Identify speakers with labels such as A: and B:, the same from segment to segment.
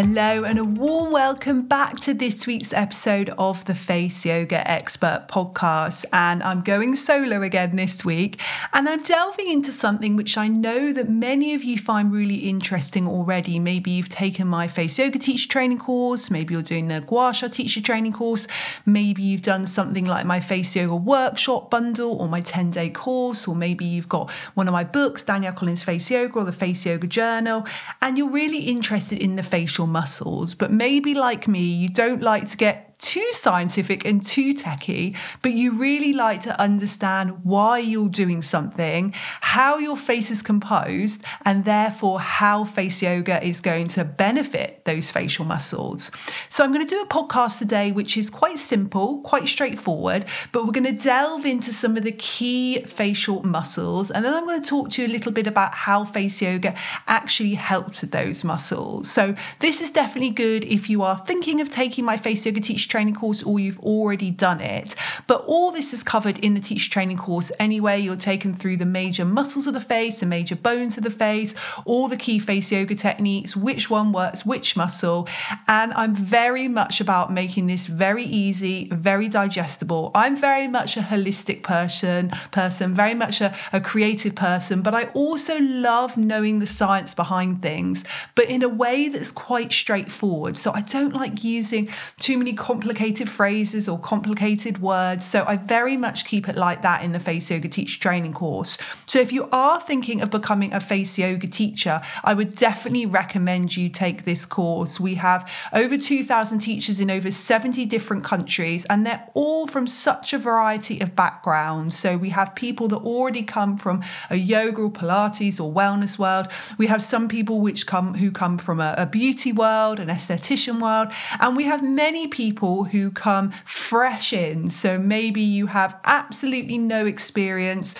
A: Hello, and a warm welcome back to this week's episode of the Face Yoga Expert podcast. And I'm going solo again this week, and I'm delving into something which I know that many of you find really interesting already. Maybe you've taken my Face Yoga teacher training course, maybe you're doing the Gua Sha teacher training course, maybe you've done something like my Face Yoga workshop bundle or my 10 day course, or maybe you've got one of my books, Danielle Collins Face Yoga or the Face Yoga Journal, and you're really interested in the facial muscles, but maybe like me, you don't like to get too scientific and too techy, but you really like to understand why you're doing something, how your face is composed, and therefore how face yoga is going to benefit those facial muscles. So, I'm going to do a podcast today which is quite simple, quite straightforward, but we're going to delve into some of the key facial muscles, and then I'm going to talk to you a little bit about how face yoga actually helps with those muscles. So, this is definitely good if you are thinking of taking my face yoga teacher training course or you've already done it. But all this is covered in the teacher training course anyway. You're taken through the major muscles of the face, the major bones of the face, all the key face yoga techniques, which one works, which muscle. And I'm very much about making this very easy, very digestible. I'm very much a holistic person, person, very much a, a creative person, but I also love knowing the science behind things, but in a way that's quite straightforward. So I don't like using too many complicated phrases or complicated words. So I very much keep it like that in the face yoga teacher training course. So if you are thinking of becoming a face yoga teacher, I would definitely recommend you take this course. We have over 2,000 teachers in over 70 different countries, and they're all from such a variety of backgrounds. So we have people that already come from a yoga or Pilates or wellness world. We have some people which come who come from a, a beauty world, an esthetician world, and we have many people people who come fresh in. So maybe you have absolutely no experience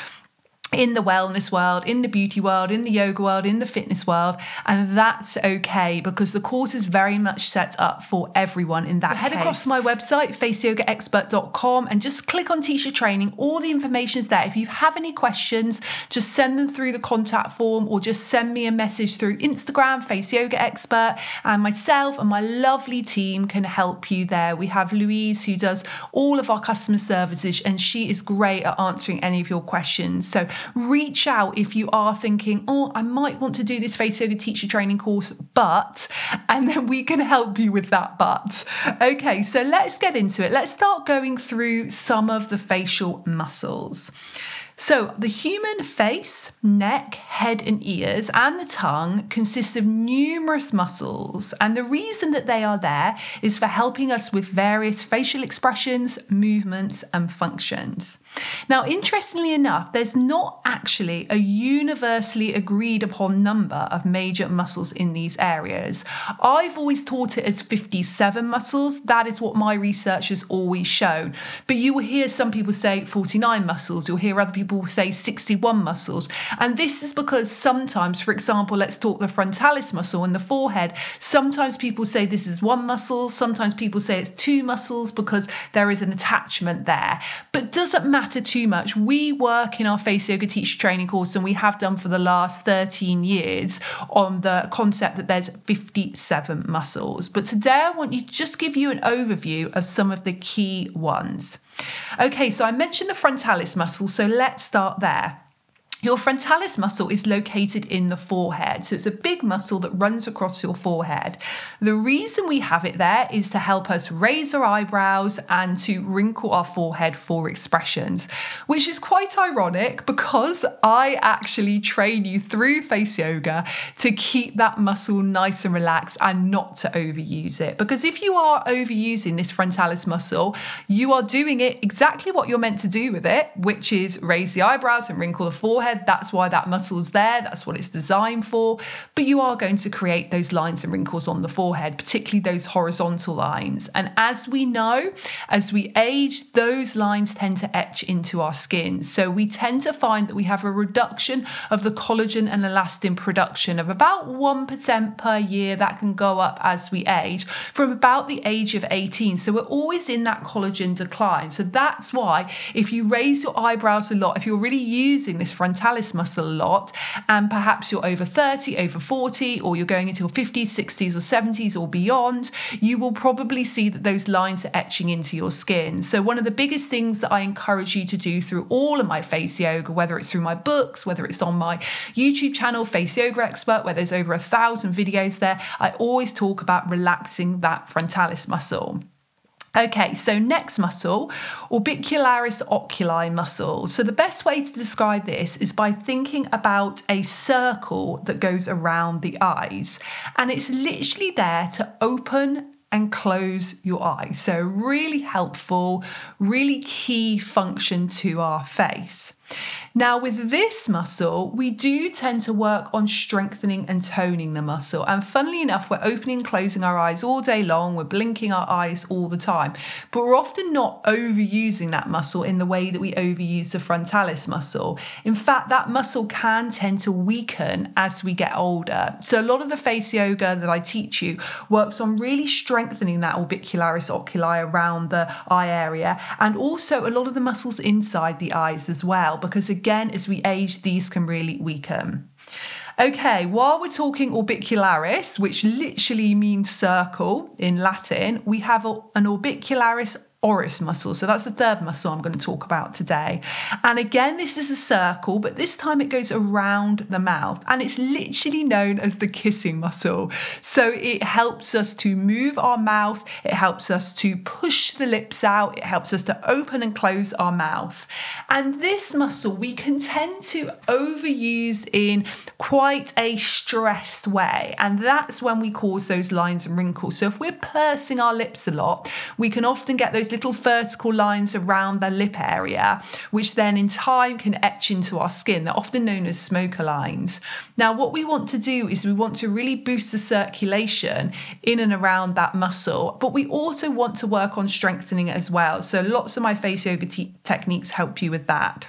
A: in the wellness world, in the beauty world, in the yoga world, in the fitness world, and that's okay because the course is very much set up for everyone in that. So head case. across to my website, faceyogaexpert.com, and just click on teacher training. All the information is there. If you have any questions, just send them through the contact form or just send me a message through Instagram, Face Yoga Expert, and myself and my lovely team can help you there. We have Louise who does all of our customer services, and she is great at answering any of your questions. So reach out if you are thinking, oh, I might want to do this face yoga teacher training course, but, and then we can help you with that but. Okay, so let's get into it. Let's start going through some of the facial muscles. So, the human face, neck, head, and ears, and the tongue consist of numerous muscles, and the reason that they are there is for helping us with various facial expressions, movements, and functions. Now, interestingly enough, there's not actually a universally agreed upon number of major muscles in these areas. I've always taught it as 57 muscles. That is what my research has always shown. But you will hear some people say 49 muscles, you'll hear other people people say 61 muscles. And this is because sometimes, for example, let's talk the frontalis muscle in the forehead. Sometimes people say this is one muscle, sometimes people say it's two muscles because there is an attachment there. But doesn't matter too much. We work in our face yoga teacher training course, and we have done for the last 13 years on the concept that there's 57 muscles. But today I want you to just give you an overview of some of the key ones. Okay, so I mentioned the frontalis muscle, so let's start there. Your frontalis muscle is located in the forehead. So it's a big muscle that runs across your forehead. The reason we have it there is to help us raise our eyebrows and to wrinkle our forehead for expressions, which is quite ironic because I actually train you through face yoga to keep that muscle nice and relaxed and not to overuse it. Because if you are overusing this frontalis muscle, you are doing it exactly what you're meant to do with it, which is raise the eyebrows and wrinkle the forehead That's why that muscle's there. That's what it's designed for. But you are going to create those lines and wrinkles on the forehead, particularly those horizontal lines. And as we know, as we age, those lines tend to etch into our skin. So we tend to find that we have a reduction of the collagen and elastin production of about 1% per year. That can go up as we age from about the age of 18. So we're always in that collagen decline. So that's why if you raise your eyebrows a lot, if you're really using this front frontalis muscle a lot, and perhaps you're over 30, over 40, or you're going into your 50s, 60s, or 70s, or beyond, you will probably see that those lines are etching into your skin. So, one of the biggest things that I encourage you to do through all of my face yoga, whether it's through my books, whether it's on my YouTube channel, Face Yoga Expert, where there's over a thousand videos there, I always talk about relaxing that frontalis muscle. Okay, so next muscle, orbicularis oculi muscle. So the best way to describe this is by thinking about a circle that goes around the eyes. And it's literally there to open and close your eyes. So, really helpful, really key function to our face. Now, with this muscle, we do tend to work on strengthening and toning the muscle. And funnily enough, we're opening and closing our eyes all day long, we're blinking our eyes all the time, but we're often not overusing that muscle in the way that we overuse the frontalis muscle. In fact, that muscle can tend to weaken as we get older. So, a lot of the face yoga that I teach you works on really strengthening that orbicularis oculi around the eye area and also a lot of the muscles inside the eyes as well because again, as we age, these can really weaken. Okay, while we're talking orbicularis, which literally means circle in Latin, we have an orbicularis oris muscle. So that's the third muscle I'm going to talk about today. And again, this is a circle, but this time it goes around the mouth and it's literally known as the kissing muscle. So it helps us to move our mouth, it helps us to push the lips out, it helps us to open and close our mouth. And this muscle we can tend to overuse in quite a stressed way. And that's when we cause those lines and wrinkles. So if we're pursing our lips a lot, we can often get those those little vertical lines around the lip area, which then in time can etch into our skin. They're often known as smoker lines. Now, what we want to do is we want to really boost the circulation in and around that muscle, but we also want to work on strengthening it as well. So, lots of my face yoga te- techniques help you with that.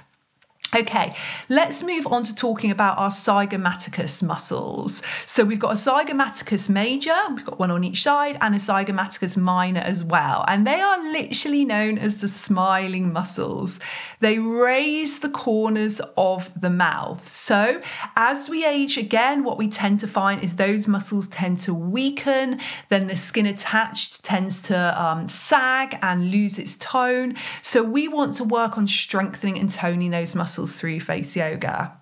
A: Okay, let's move on to talking about our zygomaticus muscles. So we've got a zygomaticus major, we've got one on each side, and a zygomaticus minor as well. And they are literally known as the smiling muscles. They raise the corners of the mouth. So as we age again, what we tend to find is those muscles tend to weaken, then the skin attached tends to um, sag and lose its tone. So we want to work on strengthening and toning those muscles muscles through face yoga.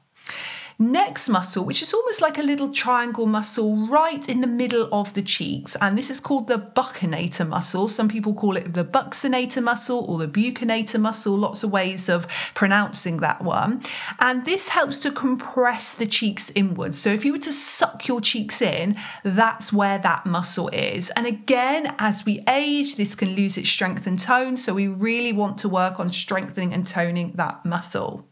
A: Next muscle, which is almost like a little triangle muscle right in the middle of the cheeks, and this is called the buccinator muscle. Some people call it the buccinator muscle or the buccinator muscle, lots of ways of pronouncing that one. And this helps to compress the cheeks inwards. So if you were to suck your cheeks in, that's where that muscle is. And again, as we age, this can lose its strength and tone. So we really want to work on strengthening and toning that muscle.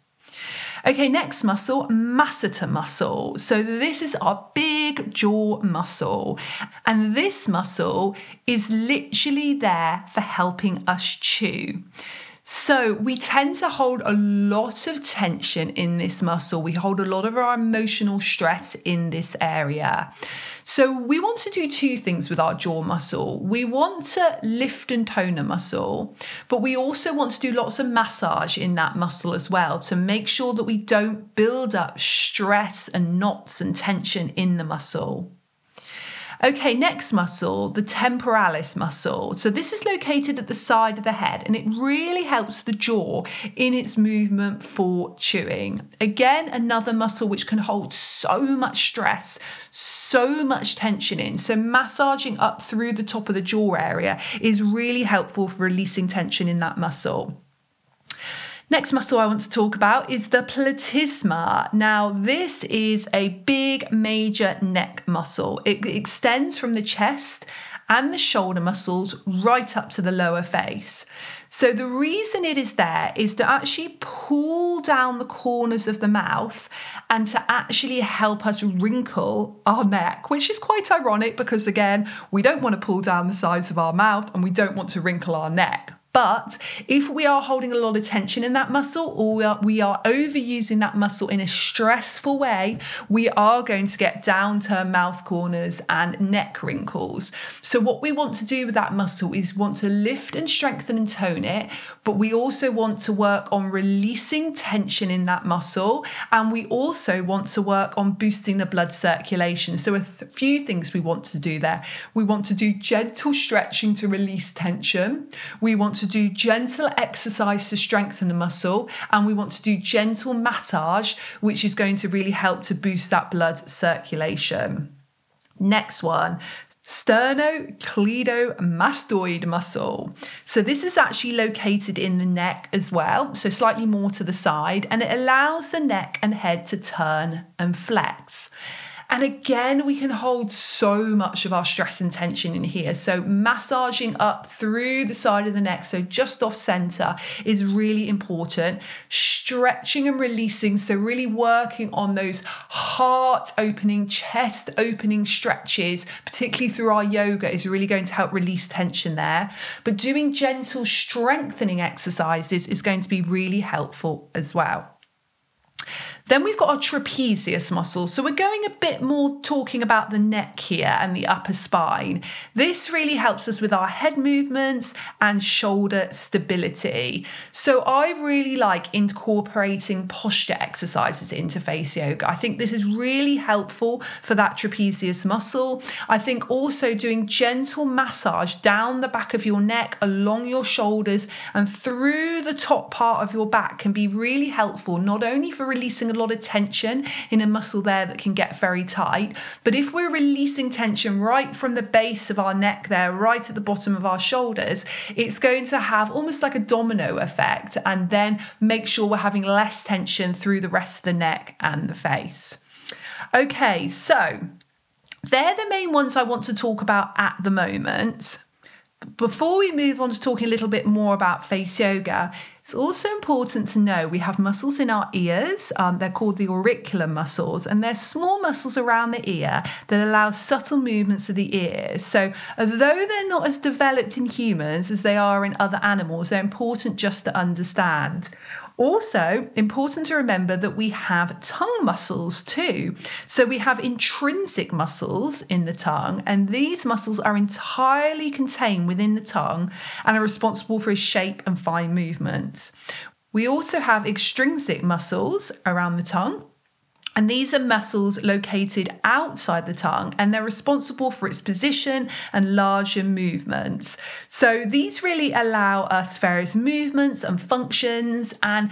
A: Okay, next muscle, masseter muscle. So this is our big jaw muscle. And this muscle is literally there for helping us chew. So, we tend to hold a lot of tension in this muscle. We hold a lot of our emotional stress in this area. So, we want to do two things with our jaw muscle. We want to lift and tone a muscle, but we also want to do lots of massage in that muscle as well to make sure that we don't build up stress and knots and tension in the muscle. Okay, next muscle, the temporalis muscle. So this is located at the side of the head and it really helps the jaw in its movement for chewing. Again, another muscle which can hold so much stress, so much tension in. So massaging up through the top of the jaw area is really helpful for releasing tension in that muscle. Next muscle I want to talk about is the platysma. Now, this is a big major neck muscle. It extends from the chest and the shoulder muscles right up to the lower face. So, the reason it is there is to actually pull down the corners of the mouth and to actually help us wrinkle our neck, which is quite ironic because, again, we don't want to pull down the sides of our mouth and we don't want to wrinkle our neck. But if we are holding a lot of tension in that muscle or we are, we are overusing that muscle in a stressful way, we are going to get downturned mouth corners and neck wrinkles. So, what we want to do with that muscle is want to lift and strengthen and tone it, but we also want to work on releasing tension in that muscle. And we also want to work on boosting the blood circulation. So, a th- few things we want to do there. We want to do gentle stretching to release tension. We want to do gentle exercise to strengthen the muscle. And we want to do gentle massage, which is going to really help to boost that blood circulation. Next one, sternocleidomastoid muscle. So this is actually located in the neck as well, so slightly more to the side, and it allows the neck and head to turn and flex. And again, we can hold so much of our stress and tension in here. So, massaging up through the side of the neck, so just off center, is really important. Stretching and releasing, so really working on those heart opening, chest opening stretches, particularly through our yoga, is really going to help release tension there. But doing gentle strengthening exercises is going to be really helpful as well. Then we've got our trapezius muscle. So we're going a bit more talking about the neck here and the upper spine. This really helps us with our head movements and shoulder stability. So I really like incorporating posture exercises into face yoga. I think this is really helpful for that trapezius muscle. I think also doing gentle massage down the back of your neck, along your shoulders, and through the top part of your back can be really helpful, not only for releasing lot of tension in a muscle there that can get very tight. But if we're releasing tension right from the base of our neck there, right at the bottom of our shoulders, it's going to have almost like a domino effect and then make sure we're having less tension through the rest of the neck and the face. Okay, so they're the main ones I want to talk about at the moment. Before we move on to talking a little bit more about face yoga, it's also important to know we have muscles in our ears. Um, they're called the auricular muscles, and they're small muscles around the ear that allow subtle movements of the ears. So, although they're not as developed in humans as they are in other animals, they're important just to understand. Also, important to remember that we have tongue muscles too. So we have intrinsic muscles in the tongue, and these muscles are entirely contained within the tongue and are responsible for shape and fine movements. We also have extrinsic muscles around the tongue, and these are muscles located outside the tongue and they're responsible for its position and larger movements. So these really allow us various movements and functions. And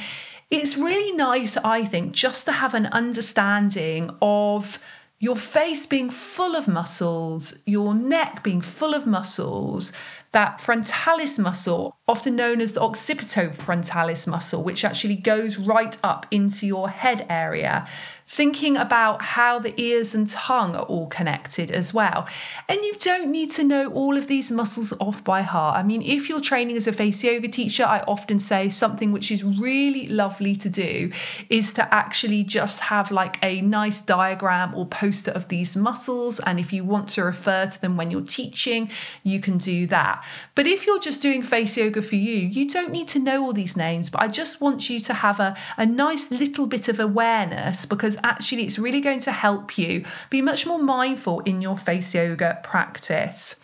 A: it's really nice, I think, just to have an understanding of your face being full of muscles, your neck being full of muscles, that frontalis muscle, often known as the occipitofrontalis muscle, which actually goes right up into your head area thinking about how the ears and tongue are all connected as well. And you don't need to know all of these muscles off by heart. I mean, if you're training as a face yoga teacher, I often say something which is really lovely to do is to actually just have like a nice diagram or poster of these muscles. And if you want to refer to them when you're teaching, you can do that. But if you're just doing face yoga for you, you don't need to know all these names, but I just want you to have a, a nice little bit of awareness because because actually it's really going to help you be much more mindful in your face yoga practice.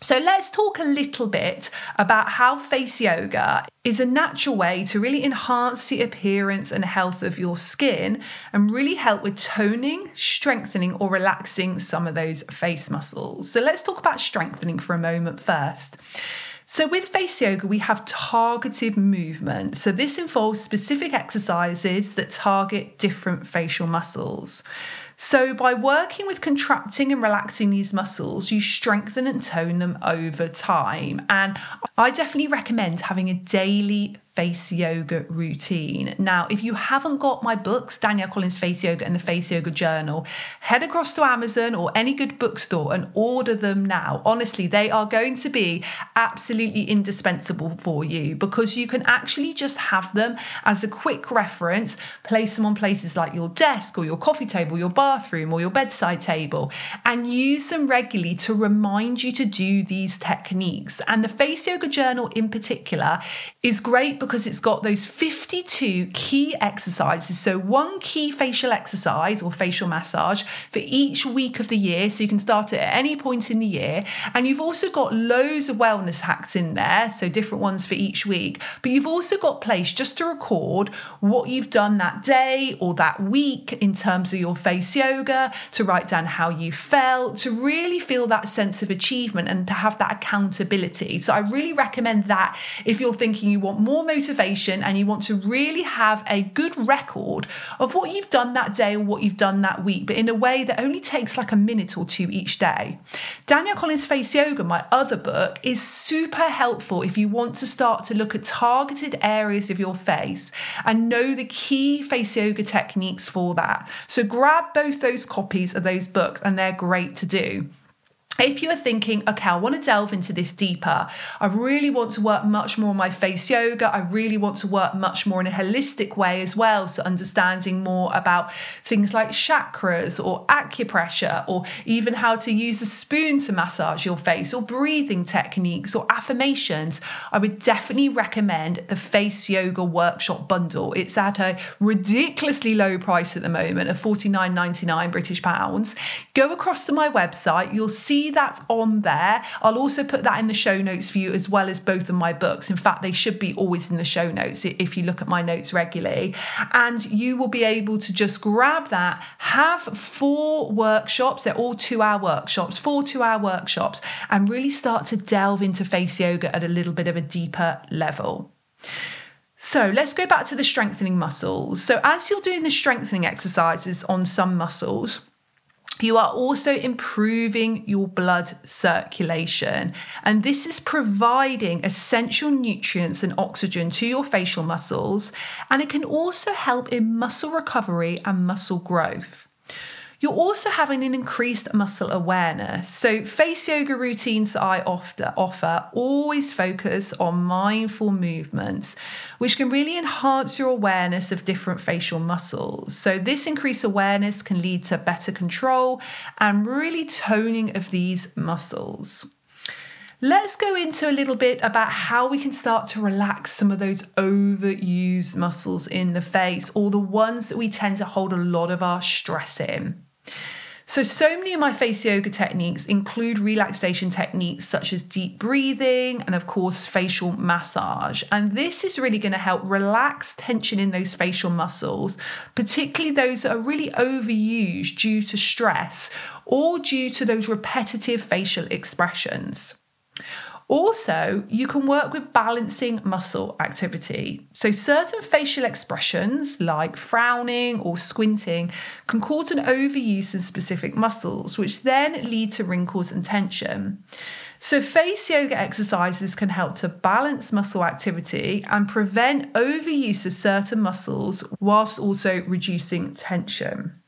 A: So, let's talk a little bit about how face yoga is a natural way to really enhance the appearance and health of your skin and really help with toning, strengthening, or relaxing some of those face muscles. So, let's talk about strengthening for a moment first. So, with face yoga, we have targeted movement. So, this involves specific exercises that target different facial muscles. So, by working with contracting and relaxing these muscles, you strengthen and tone them over time. And I definitely recommend having a daily face yoga routine. Now, if you haven't got my books, Danielle Collins Face Yoga and the Face Yoga Journal, head across to Amazon or any good bookstore and order them now. Honestly, they are going to be absolutely indispensable for you because you can actually just have them as a quick reference, place them on places like your desk or your coffee table, your bathroom or your bedside table and use them regularly to remind you to do these techniques. And the Face Yoga Journal in particular is great because it's got those 52 key exercises. So, one key facial exercise or facial massage for each week of the year. So, you can start it at any point in the year. And you've also got loads of wellness hacks in there. So, different ones for each week. But you've also got place just to record what you've done that day or that week in terms of your face yoga, to write down how you felt, to really feel that sense of achievement and to have that accountability. So, I really recommend that if you're thinking you want more motivation and you want to really have a good record of what you've done that day or what you've done that week, but in a way that only takes like a minute or two each day. Danielle Collins Face Yoga, my other book, is super helpful if you want to start to look at targeted areas of your face and know the key face yoga techniques for that. So grab both those copies of those books, and they're great to do. If you are thinking, okay, I want to delve into this deeper, I really want to work much more on my face yoga, I really want to work much more in a holistic way as well. So, understanding more about things like chakras or acupressure, or even how to use a spoon to massage your face, or breathing techniques or affirmations, I would definitely recommend the Face Yoga Workshop Bundle. It's at a ridiculously low price at the moment of $49.99 British pounds. Go across to my website, you'll see that on there. I'll also put that in the show notes for you as well as both of my books. In fact, they should be always in the show notes if you look at my notes regularly. And you will be able to just grab that, have four workshops, they're all two hour workshops, four two hour workshops, and really start to delve into face yoga at a little bit of a deeper level. So let's go back to the strengthening muscles. So, as you're doing the strengthening exercises on some muscles, you are also improving your blood circulation. And this is providing essential nutrients and oxygen to your facial muscles. And it can also help in muscle recovery and muscle growth. You're also having an increased muscle awareness. So, face yoga routines that I offer, always focus on mindful movements, which can really enhance your awareness of different facial muscles. So, this increased awareness can lead to better control and really toning of these muscles. Let's go into a little bit about how we can start to relax some of those overused muscles in the face or the ones that we tend to hold a lot of our stress in. So, so many of my face yoga techniques include relaxation techniques such as deep breathing and, of course, facial massage. And this is really going to help relax tension in those facial muscles, particularly those that are really overused due to stress or due to those repetitive facial expressions. Also, you can work with balancing muscle activity. So, certain facial expressions like frowning or squinting can cause an overuse of specific muscles, which then lead to wrinkles and tension. So, face yoga exercises can help to balance muscle activity and prevent overuse of certain muscles whilst also reducing tension.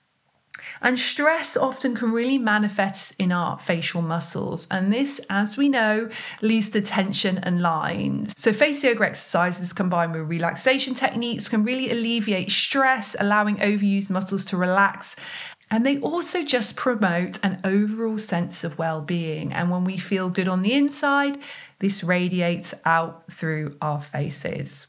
A: And stress often can really manifest in our facial muscles. And this, as we know, leads to tension and lines. So, face yoga exercises combined with relaxation techniques can really alleviate stress, allowing overused muscles to relax. And they also just promote an overall sense of well being. And when we feel good on the inside, this radiates out through our faces.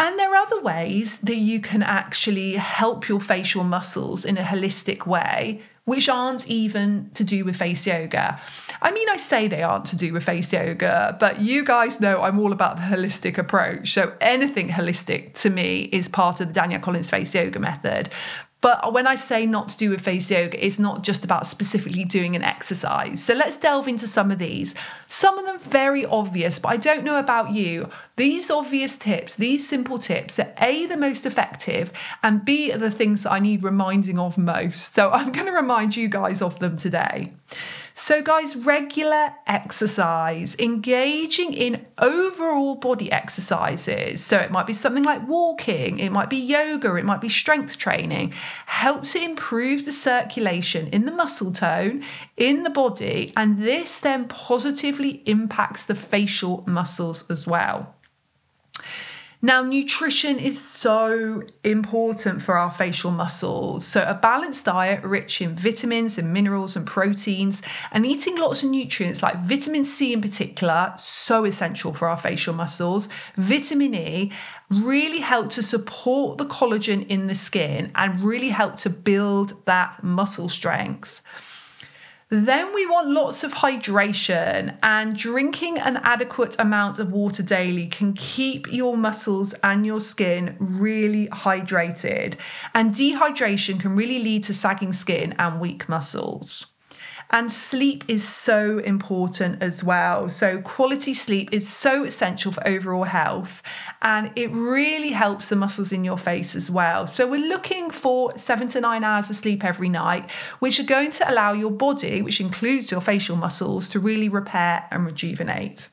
A: And there are other ways that you can actually help your facial muscles in a holistic way, which aren't even to do with face yoga. I mean, I say they aren't to do with face yoga, but you guys know I'm all about the holistic approach. So anything holistic to me is part of the Danielle Collins face yoga method. But when I say not to do with face yoga, it's not just about specifically doing an exercise. So let's delve into some of these. Some of them very obvious, but I don't know about you. These obvious tips, these simple tips are A, the most effective, and B, are the things that I need reminding of most. So I'm going to remind you guys of them today. So, guys, regular exercise, engaging in overall body exercises. So, it might be something like walking, it might be yoga, it might be strength training, helps to improve the circulation in the muscle tone in the body. And this then positively impacts the facial muscles as well. Now, nutrition is so important for our facial muscles. So, a balanced diet rich in vitamins and minerals and proteins, and eating lots of nutrients like vitamin C in particular, so essential for our facial muscles. Vitamin E really help to support the collagen in the skin and really help to build that muscle strength. Then we want lots of hydration, and drinking an adequate amount of water daily can keep your muscles and your skin really hydrated. And dehydration can really lead to sagging skin and weak muscles. And sleep is so important as well. So, quality sleep is so essential for overall health and it really helps the muscles in your face as well. So, we're looking for seven to nine hours of sleep every night, which are going to allow your body, which includes your facial muscles, to really repair and rejuvenate.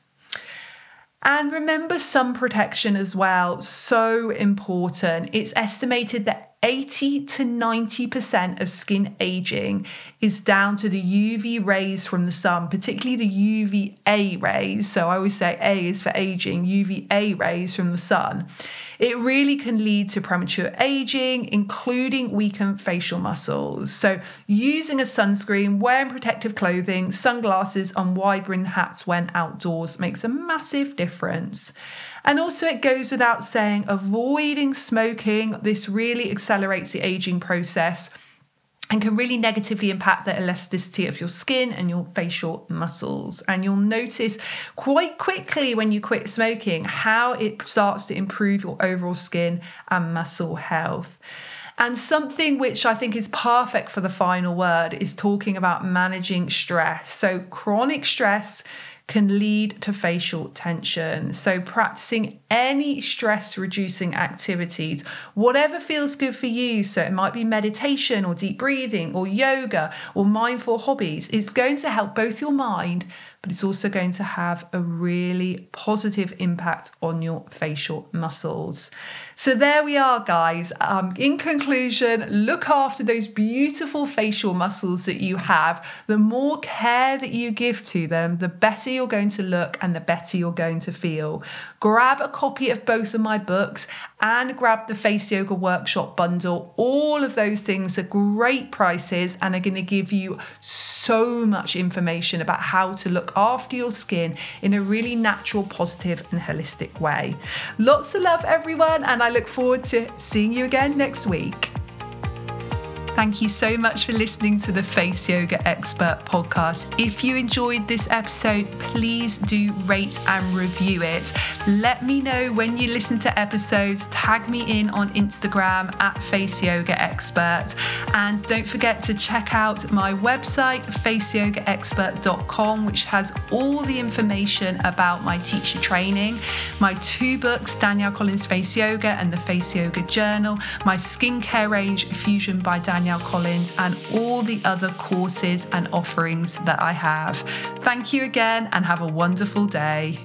A: And remember sun protection as well, so important. It's estimated that 80 to 90% of skin aging is down to the UV rays from the sun, particularly the UVA rays. So I always say A is for aging, UVA rays from the sun. It really can lead to premature aging, including weakened facial muscles. So, using a sunscreen, wearing protective clothing, sunglasses, and wide brimmed hats when outdoors makes a massive difference. And also, it goes without saying, avoiding smoking. This really accelerates the aging process and can really negatively impact the elasticity of your skin and your facial muscles. And you'll notice quite quickly when you quit smoking how it starts to improve your overall skin and muscle health. And something which I think is perfect for the final word is talking about managing stress. So, chronic stress can lead to facial tension. So, practicing any stress reducing activities, whatever feels good for you. So, it might be meditation or deep breathing or yoga or mindful hobbies. It's going to help both your mind but it's also going to have a really positive impact on your facial muscles. So, there we are, guys. Um, in conclusion, look after those beautiful facial muscles that you have. The more care that you give to them, the better you're going to look and the better you're going to feel. Grab a copy of both of my books and grab the Face Yoga Workshop bundle. All of those things are great prices and are going to give you so much information about how to look after your skin in a really natural, positive, and holistic way. Lots of love, everyone, and I look forward to seeing you again next week. Thank you so much for listening to the Face Yoga Expert podcast. If you enjoyed this episode, please do rate and review it. Let me know when you listen to episodes. Tag me in on Instagram at Face Yoga Expert. And don't forget to check out my website, faceyogaexpert.com, which has all the information about my teacher training, my two books, Danielle Collins Face Yoga and the Face Yoga Journal, my skincare range, Fusion by Danielle. Danielle Collins, and all the other courses and offerings that I have. Thank you again and have a wonderful day.